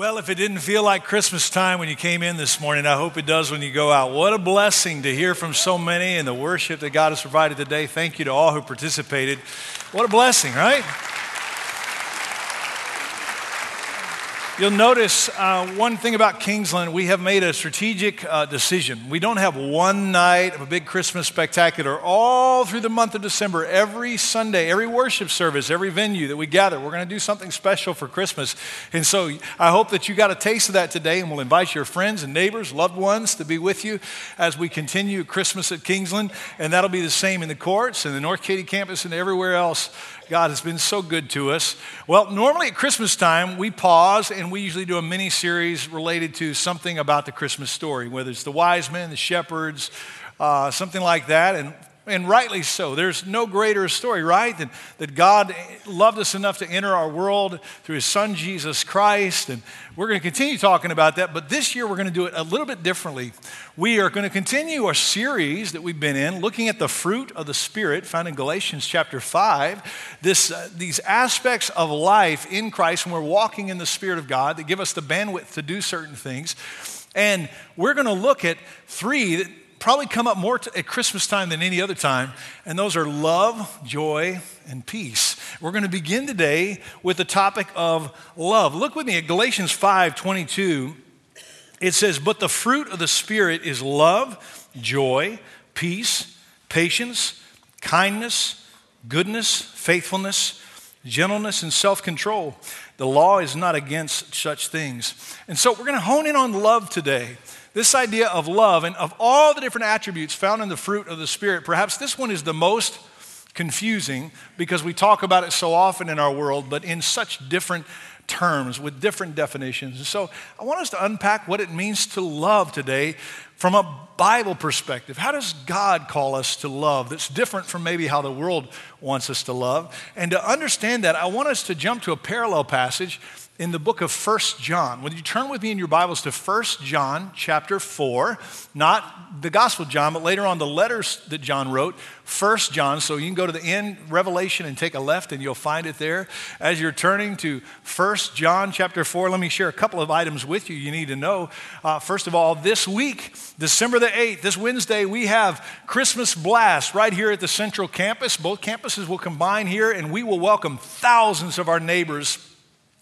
Well, if it didn't feel like Christmas time when you came in this morning, I hope it does when you go out. What a blessing to hear from so many and the worship that God has provided today. Thank you to all who participated. What a blessing, right? You'll notice uh, one thing about Kingsland, we have made a strategic uh, decision. We don't have one night of a big Christmas spectacular. All through the month of December, every Sunday, every worship service, every venue that we gather, we're going to do something special for Christmas. And so I hope that you got a taste of that today, and we'll invite your friends and neighbors, loved ones to be with you as we continue Christmas at Kingsland. And that'll be the same in the courts and the North Katy campus and everywhere else God has been so good to us. Well, normally at Christmas time, we pause and we usually do a mini series related to something about the Christmas story, whether it's the wise men, the shepherds, uh, something like that. And and rightly so. There's no greater story, right? Than that God loved us enough to enter our world through his son Jesus Christ. And we're going to continue talking about that, but this year we're going to do it a little bit differently. We are going to continue our series that we've been in, looking at the fruit of the Spirit, found in Galatians chapter 5. This, uh, these aspects of life in Christ when we're walking in the Spirit of God that give us the bandwidth to do certain things. And we're going to look at three probably come up more at Christmas time than any other time, and those are love, joy, and peace. We're going to begin today with the topic of love. Look with me at Galatians 5 22. It says, But the fruit of the Spirit is love, joy, peace, patience, kindness, goodness, faithfulness, gentleness, and self control. The law is not against such things. And so we're going to hone in on love today. This idea of love, and of all the different attributes found in the fruit of the Spirit, perhaps this one is the most confusing because we talk about it so often in our world, but in such different terms with different definitions. And so I want us to unpack what it means to love today from a Bible perspective. How does God call us to love that's different from maybe how the world wants us to love? And to understand that, I want us to jump to a parallel passage in the book of First John. Would you turn with me in your Bibles to First John chapter 4? Not the Gospel John, but later on the letters that John wrote. First John. So you can go to the end, Revelation, and take a left, and you'll find it there. As you're turning to First John chapter 4, let me share a couple of items with you you need to know. Uh, first of all, this week, December the 8th, this Wednesday, we have Christmas Blast right here at the Central Campus. Both campuses will combine here, and we will welcome thousands of our neighbors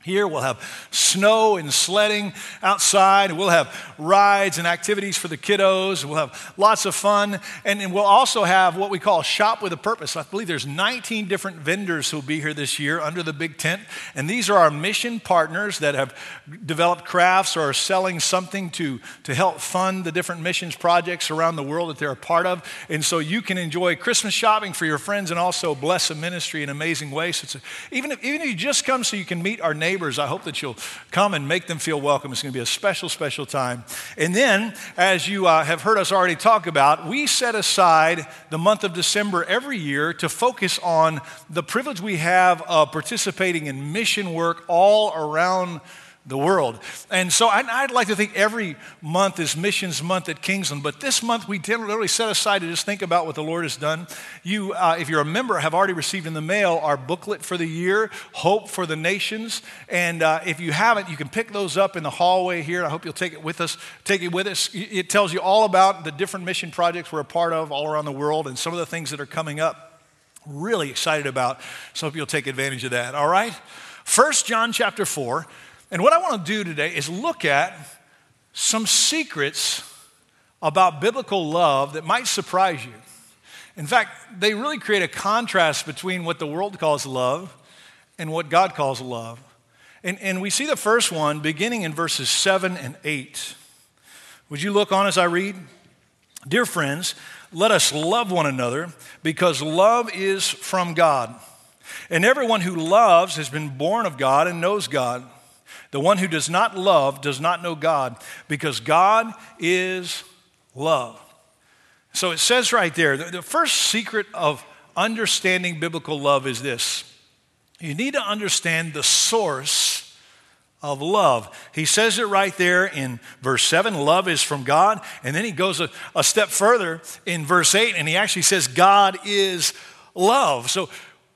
here. We'll have snow and sledding outside. We'll have rides and activities for the kiddos. We'll have lots of fun. And, we'll also have what we call Shop with a Purpose. I believe there's 19 different vendors who'll be here this year under the big tent. And these are our mission partners that have developed crafts or are selling something to, to help fund the different missions projects around the world that they're a part of. And so you can enjoy Christmas shopping for your friends and also bless a ministry in amazing ways. So even, if, even if you just come so you can meet our neighbors neighbors, I hope that you'll come and make them feel welcome. It's going to be a special, special time. And then, as you uh, have heard us already talk about, we set aside the month of December every year to focus on the privilege we have of participating in mission work all around the world. And so I'd, I'd, like to think every month is Missions Month at Kingsland, but this month we literally set aside to just think about what the Lord has done. You, uh, if you're a member, have already received in the mail our booklet for the year, Hope for the Nations. And uh, if you haven't, you can pick those up in the hallway here. I hope you'll take it with us. Take it with us. It tells you all about the different mission projects we're a part of all around the world and some of the things that are coming up. Really excited about. So I hope you'll take advantage of that. All right. First John chapter 4. And what I want to do today is look at some secrets about biblical love that might surprise you. In fact, they really create a contrast between what the world calls love and what God calls love. And, and we see the first one beginning in verses 7 and 8. Would you look on as I read? Dear friends, let us love one another because love is from God. And everyone who loves has been born of God and knows God. The one who does not love does not know God because God is love. So it says right there the first secret of understanding biblical love is this you need to understand the source of love. He says it right there in verse 7 love is from God. And then he goes a, a step further in verse 8 and he actually says, God is love. So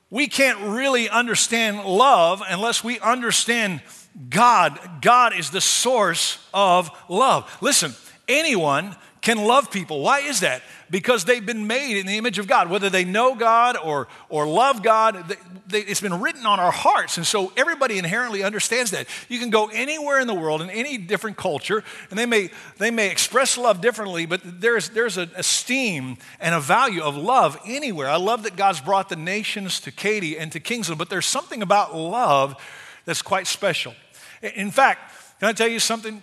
we can't really understand love unless we understand God, God is the source of love. Listen, anyone can love people. Why is that? Because they've been made in the image of God. Whether they know God or, or love God, they, they, it's been written on our hearts. And so everybody inherently understands that. You can go anywhere in the world, in any different culture, and they may, they may express love differently, but there's, there's an esteem and a value of love anywhere. I love that God's brought the nations to Katy and to Kingsland, but there's something about love that's quite special. In fact, can I tell you something?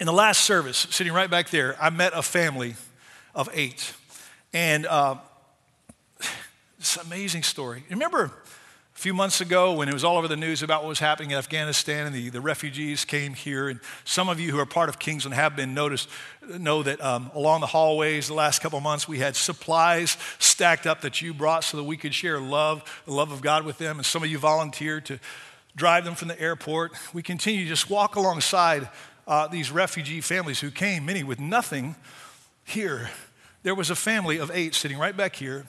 In the last service, sitting right back there, I met a family of eight. And uh, it's an amazing story. Remember a few months ago when it was all over the news about what was happening in Afghanistan and the, the refugees came here? And some of you who are part of Kingsland have been noticed, know that um, along the hallways the last couple months we had supplies stacked up that you brought so that we could share love, the love of God with them. And some of you volunteered to drive them from the airport. We continue to just walk alongside uh, these refugee families who came, many with nothing here. There was a family of eight sitting right back here,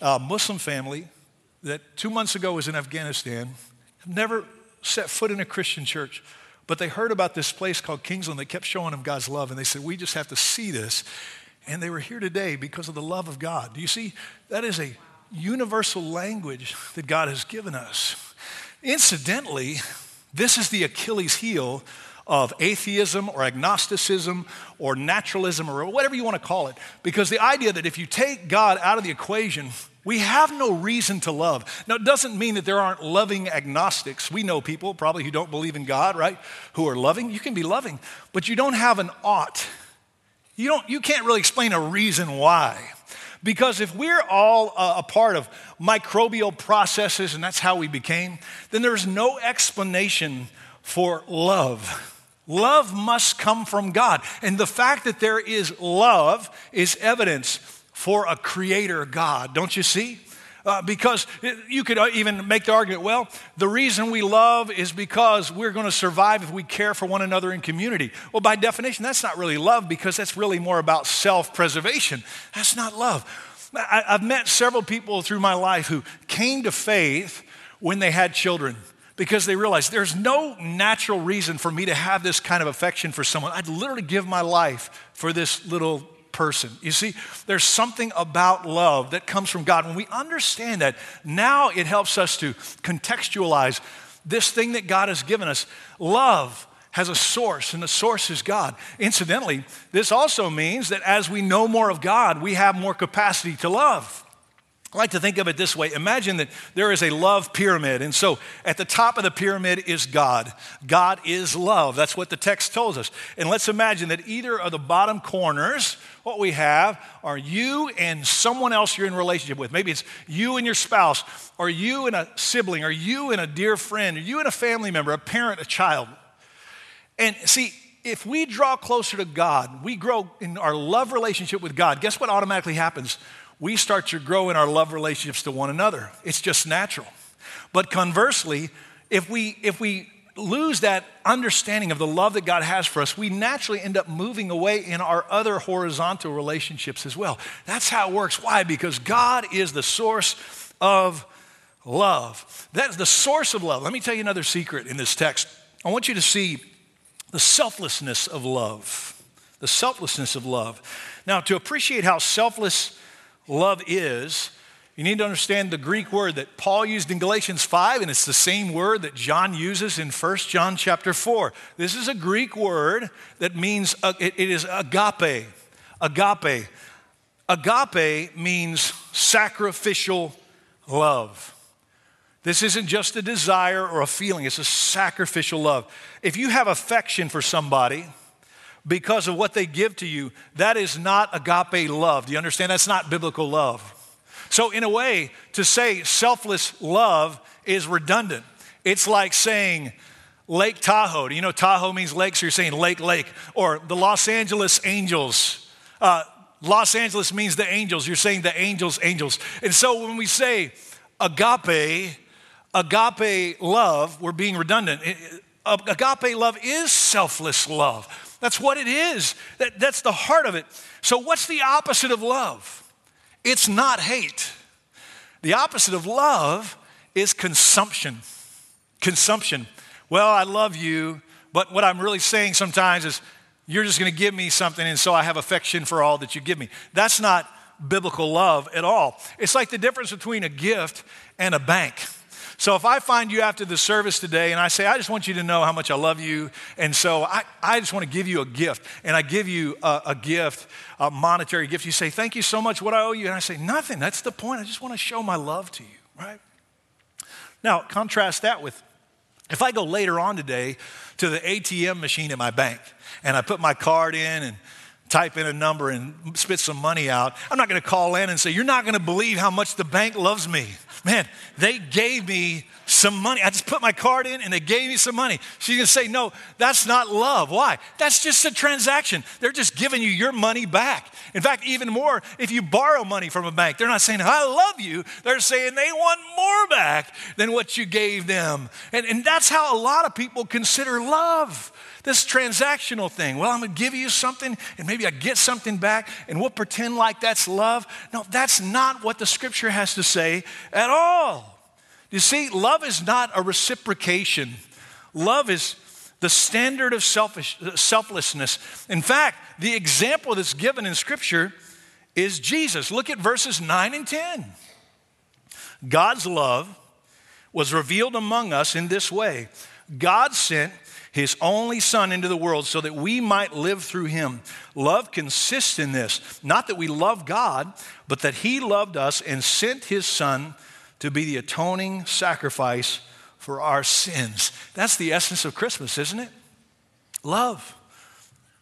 a Muslim family that two months ago was in Afghanistan, never set foot in a Christian church, but they heard about this place called Kingsland. They kept showing them God's love, and they said, We just have to see this. And they were here today because of the love of God. Do you see? That is a universal language that God has given us. Incidentally, this is the Achilles heel of atheism or agnosticism or naturalism or whatever you want to call it. Because the idea that if you take God out of the equation, we have no reason to love. Now, it doesn't mean that there aren't loving agnostics. We know people probably who don't believe in God, right? Who are loving. You can be loving, but you don't have an ought. You, don't, you can't really explain a reason why. Because if we're all uh, a part of microbial processes and that's how we became, then there's no explanation for love. Love must come from God. And the fact that there is love is evidence for a creator God, don't you see? Uh, because you could uh, even make the argument well, the reason we love is because we're going to survive if we care for one another in community. Well, by definition, that's not really love because that's really more about self preservation. That's not love. I, I've met several people through my life who came to faith when they had children because they realized there's no natural reason for me to have this kind of affection for someone. I'd literally give my life for this little person. You see, there's something about love that comes from God. When we understand that, now it helps us to contextualize this thing that God has given us. Love has a source, and the source is God. Incidentally, this also means that as we know more of God, we have more capacity to love. I like to think of it this way Imagine that there is a love pyramid. And so at the top of the pyramid is God. God is love. That's what the text tells us. And let's imagine that either of the bottom corners, what we have are you and someone else you're in relationship with. Maybe it's you and your spouse, or you and a sibling, or you and a dear friend, or you and a family member, a parent, a child. And see, if we draw closer to God, we grow in our love relationship with God, guess what automatically happens? We start to grow in our love relationships to one another. It's just natural. But conversely, if we, if we lose that understanding of the love that God has for us, we naturally end up moving away in our other horizontal relationships as well. That's how it works. Why? Because God is the source of love. That's the source of love. Let me tell you another secret in this text. I want you to see the selflessness of love. The selflessness of love. Now, to appreciate how selfless love is, you need to understand the Greek word that Paul used in Galatians 5, and it's the same word that John uses in 1 John chapter 4. This is a Greek word that means, uh, it, it is agape. Agape. Agape means sacrificial love. This isn't just a desire or a feeling, it's a sacrificial love. If you have affection for somebody, because of what they give to you, that is not agape love. Do you understand? That's not biblical love. So, in a way, to say selfless love is redundant. It's like saying Lake Tahoe. Do you know Tahoe means lake? So you're saying Lake, Lake. Or the Los Angeles Angels. Uh, Los Angeles means the angels. You're saying the angels, angels. And so when we say agape, agape love, we're being redundant. Agape love is selfless love. That's what it is. That, that's the heart of it. So, what's the opposite of love? It's not hate. The opposite of love is consumption. Consumption. well, I love you, but what I'm really saying sometimes is, you're just going to give me something, and so I have affection for all that you give me. That's not biblical love at all. It's like the difference between a gift and a bank. So if I find you after the service today and I say, I just want you to know how much I love you, and so I, I just want to give you a gift, and I give you a, a gift, a monetary gift, you say, Thank you so much, what I owe you? And I say, Nothing. That's the point. I just want to show my love to you, right? Now, contrast that with if I go later on today to the ATM machine at my bank and I put my card in and type in a number and spit some money out, I'm not going to call in and say, You're not going to believe how much the bank loves me. Man, they gave me some money. I just put my card in and they gave me some money. She's to say, No, that's not love. Why? That's just a transaction. They're just giving you your money back. In fact, even more, if you borrow money from a bank, they're not saying, I love you. They're saying they want more back than what you gave them. And, and that's how a lot of people consider love this transactional thing. Well, I'm going to give you something and maybe I get something back and we'll pretend like that's love. No, that's not what the scripture has to say at all. You see, love is not a reciprocation, love is the standard of selfish, selflessness. In fact, the example that's given in scripture is Jesus. Look at verses 9 and 10. God's love was revealed among us in this way God sent his only Son into the world so that we might live through him. Love consists in this not that we love God, but that he loved us and sent his Son to be the atoning sacrifice for our sins. That's the essence of Christmas, isn't it? Love.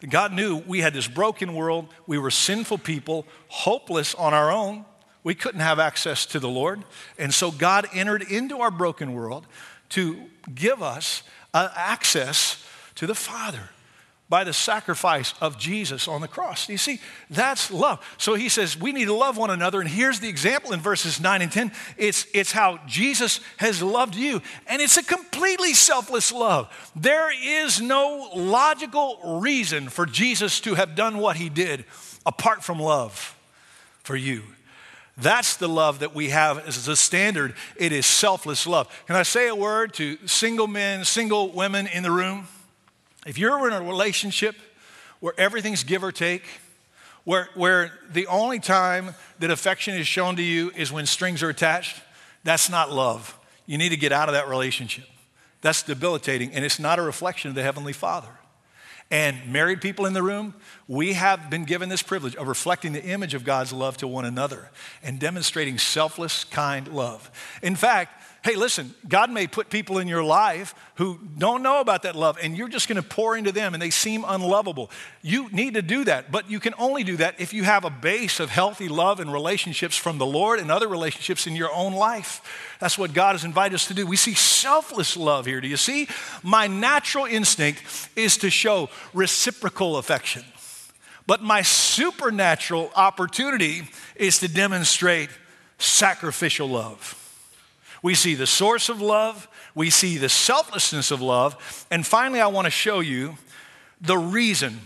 God knew we had this broken world. We were sinful people, hopeless on our own. We couldn't have access to the Lord. And so God entered into our broken world to give us uh, access to the Father by the sacrifice of Jesus on the cross. You see, that's love. So he says we need to love one another. And here's the example in verses 9 and 10 it's, it's how Jesus has loved you. And it's a completely selfless love. There is no logical reason for Jesus to have done what he did apart from love for you. That's the love that we have as a standard. It is selfless love. Can I say a word to single men, single women in the room? If you're in a relationship where everything's give or take, where, where the only time that affection is shown to you is when strings are attached, that's not love. You need to get out of that relationship. That's debilitating, and it's not a reflection of the Heavenly Father. And married people in the room, we have been given this privilege of reflecting the image of God's love to one another and demonstrating selfless, kind love. In fact, hey, listen, God may put people in your life who don't know about that love, and you're just going to pour into them and they seem unlovable. You need to do that, but you can only do that if you have a base of healthy love and relationships from the Lord and other relationships in your own life. That's what God has invited us to do. We see selfless love here. Do you see? My natural instinct is to show reciprocal affection, but my supernatural opportunity is to demonstrate sacrificial love. We see the source of love, we see the selflessness of love, and finally, I want to show you the reason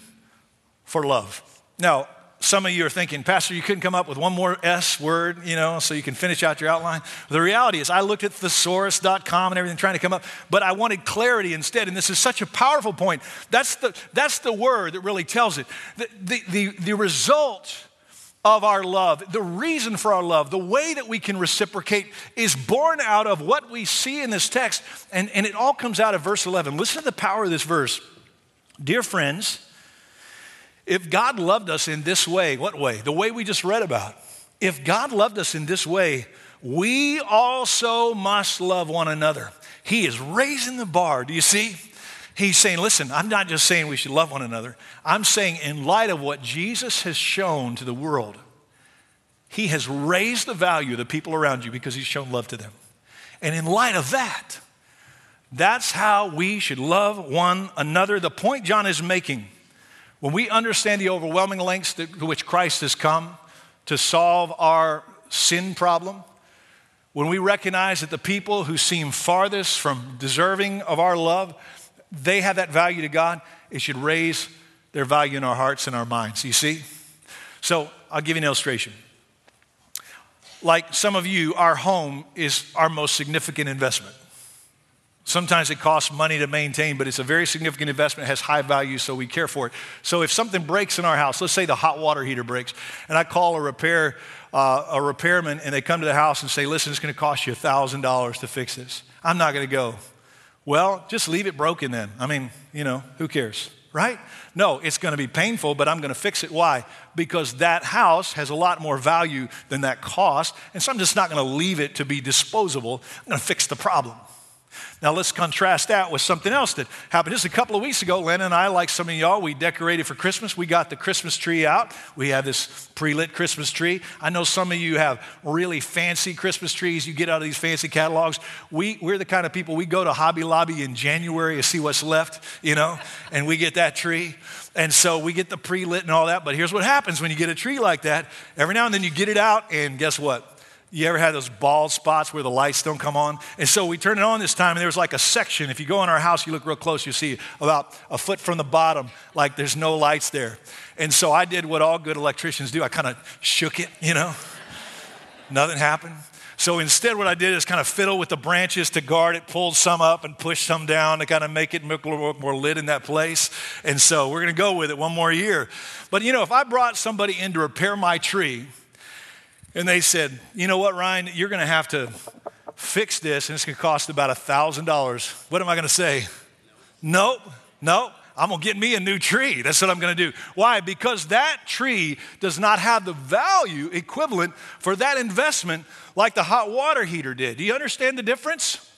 for love. Now, some of you are thinking, Pastor, you couldn't come up with one more S word, you know, so you can finish out your outline. The reality is, I looked at thesaurus.com and everything trying to come up, but I wanted clarity instead. And this is such a powerful point. That's the, that's the word that really tells it. The, the, the, the result of our love, the reason for our love, the way that we can reciprocate is born out of what we see in this text. And, and it all comes out of verse 11. Listen to the power of this verse. Dear friends, if God loved us in this way, what way? The way we just read about. If God loved us in this way, we also must love one another. He is raising the bar. Do you see? He's saying, listen, I'm not just saying we should love one another. I'm saying, in light of what Jesus has shown to the world, he has raised the value of the people around you because he's shown love to them. And in light of that, that's how we should love one another. The point John is making, when we understand the overwhelming lengths to which Christ has come to solve our sin problem, when we recognize that the people who seem farthest from deserving of our love, they have that value to God, it should raise their value in our hearts and our minds. You see? So I'll give you an illustration. Like some of you, our home is our most significant investment. Sometimes it costs money to maintain, but it's a very significant investment, it has high value, so we care for it. So if something breaks in our house, let's say the hot water heater breaks, and I call a repair uh, a repairman and they come to the house and say, listen, it's going to cost you $1,000 to fix this. I'm not going to go. Well, just leave it broken then. I mean, you know, who cares, right? No, it's going to be painful, but I'm going to fix it. Why? Because that house has a lot more value than that cost, and so I'm just not going to leave it to be disposable. I'm going to fix the problem. Now let's contrast that with something else that happened just a couple of weeks ago. Len and I, like some of y'all, we decorated for Christmas. We got the Christmas tree out. We have this pre-lit Christmas tree. I know some of you have really fancy Christmas trees you get out of these fancy catalogs. We, we're the kind of people, we go to Hobby Lobby in January to see what's left, you know, and we get that tree. And so we get the pre-lit and all that. But here's what happens when you get a tree like that. Every now and then you get it out, and guess what? You ever had those bald spots where the lights don't come on? And so we turned it on this time, and there was like a section. If you go in our house, you look real close, you see about a foot from the bottom, like there's no lights there. And so I did what all good electricians do I kind of shook it, you know? Nothing happened. So instead, what I did is kind of fiddle with the branches to guard it, pulled some up and pushed some down to kind of make it look more lit in that place. And so we're going to go with it one more year. But you know, if I brought somebody in to repair my tree, and they said, You know what, Ryan? You're going to have to fix this, and it's going to cost about $1,000. What am I going to say? Nope, nope. I'm going to get me a new tree. That's what I'm going to do. Why? Because that tree does not have the value equivalent for that investment like the hot water heater did. Do you understand the difference?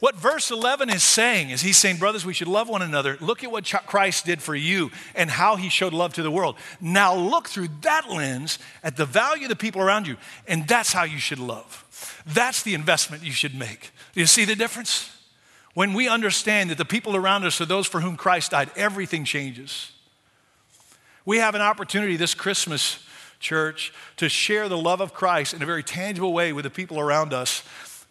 What verse 11 is saying is he's saying, brothers, we should love one another. Look at what Christ did for you and how he showed love to the world. Now look through that lens at the value of the people around you, and that's how you should love. That's the investment you should make. Do you see the difference? When we understand that the people around us are those for whom Christ died, everything changes. We have an opportunity this Christmas, church, to share the love of Christ in a very tangible way with the people around us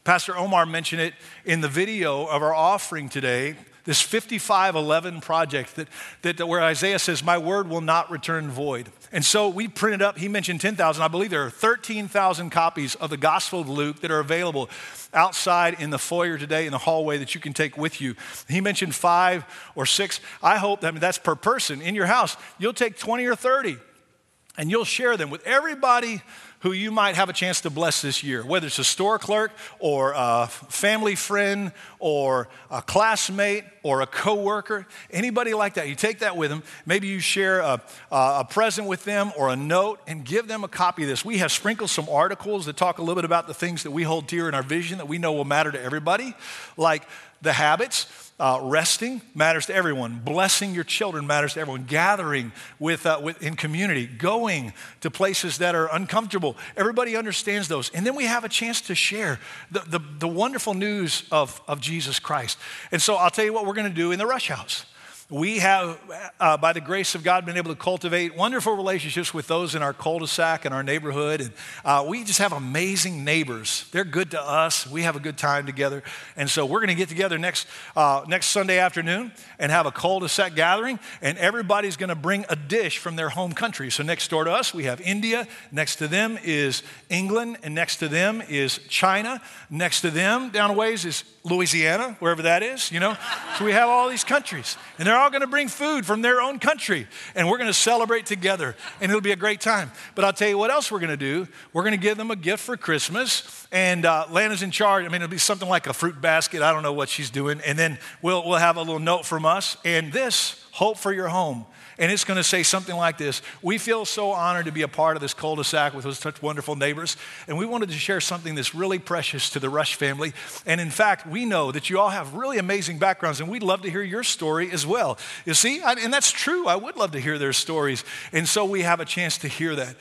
Pastor Omar mentioned it in the video of our offering today. This 5511 project that, that, where Isaiah says, My word will not return void. And so we printed up, he mentioned 10,000. I believe there are 13,000 copies of the Gospel of Luke that are available outside in the foyer today in the hallway that you can take with you. He mentioned five or six. I hope that I mean, that's per person in your house. You'll take 20 or 30 and you'll share them with everybody who you might have a chance to bless this year, whether it's a store clerk or a family friend or a classmate or a coworker, anybody like that. You take that with them. Maybe you share a, a present with them or a note and give them a copy of this. We have sprinkled some articles that talk a little bit about the things that we hold dear in our vision that we know will matter to everybody, like the habits uh, resting matters to everyone. Blessing your children matters to everyone. Gathering with, uh, with, in community, going to places that are uncomfortable. Everybody understands those. And then we have a chance to share the, the, the wonderful news of, of Jesus Christ. And so I'll tell you what we're going to do in the Rush House we have, uh, by the grace of God, been able to cultivate wonderful relationships with those in our cul de sac and our neighborhood. And uh, we just have amazing neighbors. They're good to us. We have a good time together. And so we're going to get together next, uh, next Sunday afternoon and have a cul de sac gathering. And everybody's going to bring a dish from their home country. So next door to us, we have India. Next to them is England. And next to them is China. Next to them, down a ways, is Louisiana, wherever that is, you know? So we have all these countries, and they're all gonna bring food from their own country, and we're gonna celebrate together, and it'll be a great time. But I'll tell you what else we're gonna do. We're gonna give them a gift for Christmas, and uh, Lana's in charge. I mean, it'll be something like a fruit basket. I don't know what she's doing. And then we'll, we'll have a little note from us, and this, hope for your home. And it's going to say something like this We feel so honored to be a part of this cul de sac with such wonderful neighbors. And we wanted to share something that's really precious to the Rush family. And in fact, we know that you all have really amazing backgrounds, and we'd love to hear your story as well. You see, and that's true. I would love to hear their stories. And so we have a chance to hear that.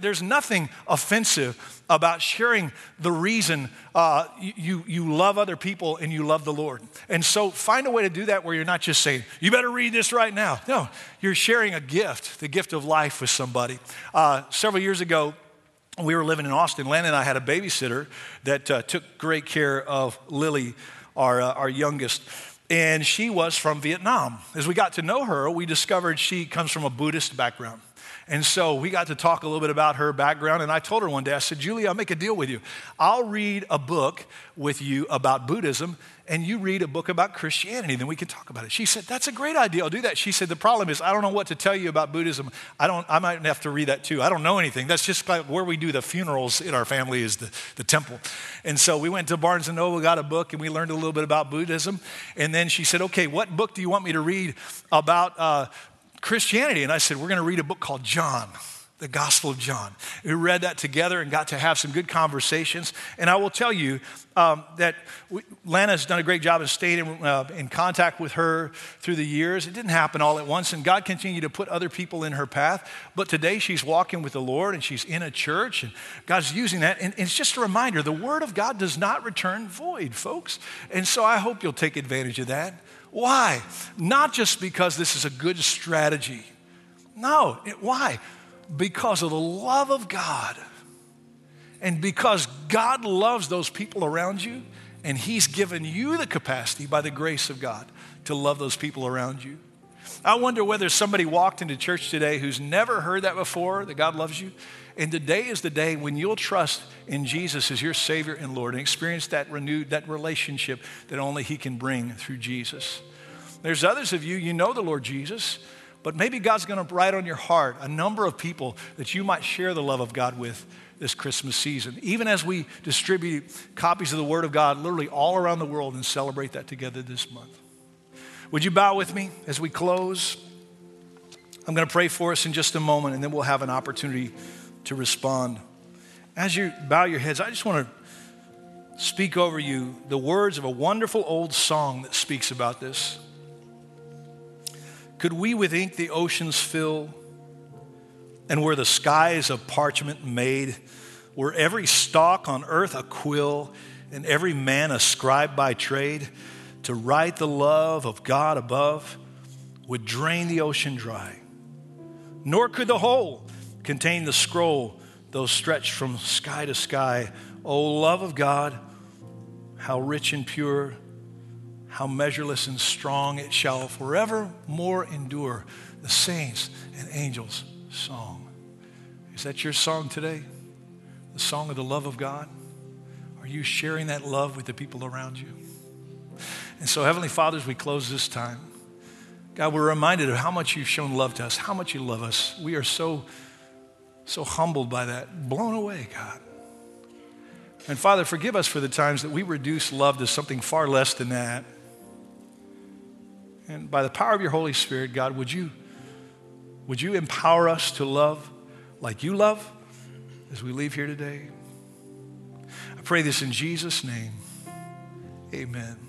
there's nothing offensive about sharing the reason uh, you, you love other people and you love the Lord. And so find a way to do that where you're not just saying, you better read this right now. No, you're sharing a gift, the gift of life with somebody. Uh, several years ago, we were living in Austin. Len and I had a babysitter that uh, took great care of Lily, our, uh, our youngest and she was from Vietnam. As we got to know her, we discovered she comes from a Buddhist background. And so we got to talk a little bit about her background. And I told her one day, I said, Julie, I'll make a deal with you. I'll read a book with you about Buddhism, and you read a book about Christianity. Then we can talk about it. She said, That's a great idea. I'll do that. She said, The problem is, I don't know what to tell you about Buddhism. I, don't, I might have to read that too. I don't know anything. That's just like where we do the funerals in our family is the, the temple. And so we went to Barnes and Noble, got a book, and we learned a little bit about Buddhism. And then she said, Okay, what book do you want me to read about uh, Christianity. And I said, We're going to read a book called John, the Gospel of John. We read that together and got to have some good conversations. And I will tell you um, that we, Lana has done a great job of staying in, uh, in contact with her through the years. It didn't happen all at once, and God continued to put other people in her path. But today she's walking with the Lord and she's in a church, and God's using that. And, and it's just a reminder the Word of God does not return void, folks. And so I hope you'll take advantage of that. Why? Not just because this is a good strategy. No, it, why? Because of the love of God. And because God loves those people around you, and He's given you the capacity by the grace of God to love those people around you. I wonder whether somebody walked into church today who's never heard that before, that God loves you. And today is the day when you'll trust in Jesus as your Savior and Lord and experience that renewed, that relationship that only He can bring through Jesus. There's others of you, you know the Lord Jesus, but maybe God's going to write on your heart a number of people that you might share the love of God with this Christmas season. Even as we distribute copies of the Word of God literally all around the world and celebrate that together this month. Would you bow with me as we close? I'm going to pray for us in just a moment, and then we'll have an opportunity to respond. As you bow your heads, I just want to speak over you the words of a wonderful old song that speaks about this. Could we with ink the oceans fill, and were the skies of parchment made, were every stalk on earth a quill, and every man a scribe by trade, to write the love of God above, would drain the ocean dry. Nor could the whole contain the scroll, though stretched from sky to sky. O love of God, how rich and pure, how measureless and strong it shall forevermore endure. The saints and angels' song. Is that your song today? The song of the love of God? Are you sharing that love with the people around you? And so, Heavenly Father, as we close this time, God, we're reminded of how much you've shown love to us, how much you love us. We are so so humbled by that, blown away, God. And Father, forgive us for the times that we reduce love to something far less than that. And by the power of your Holy Spirit, God, would you, would you empower us to love like you love as we leave here today? I pray this in Jesus' name. Amen.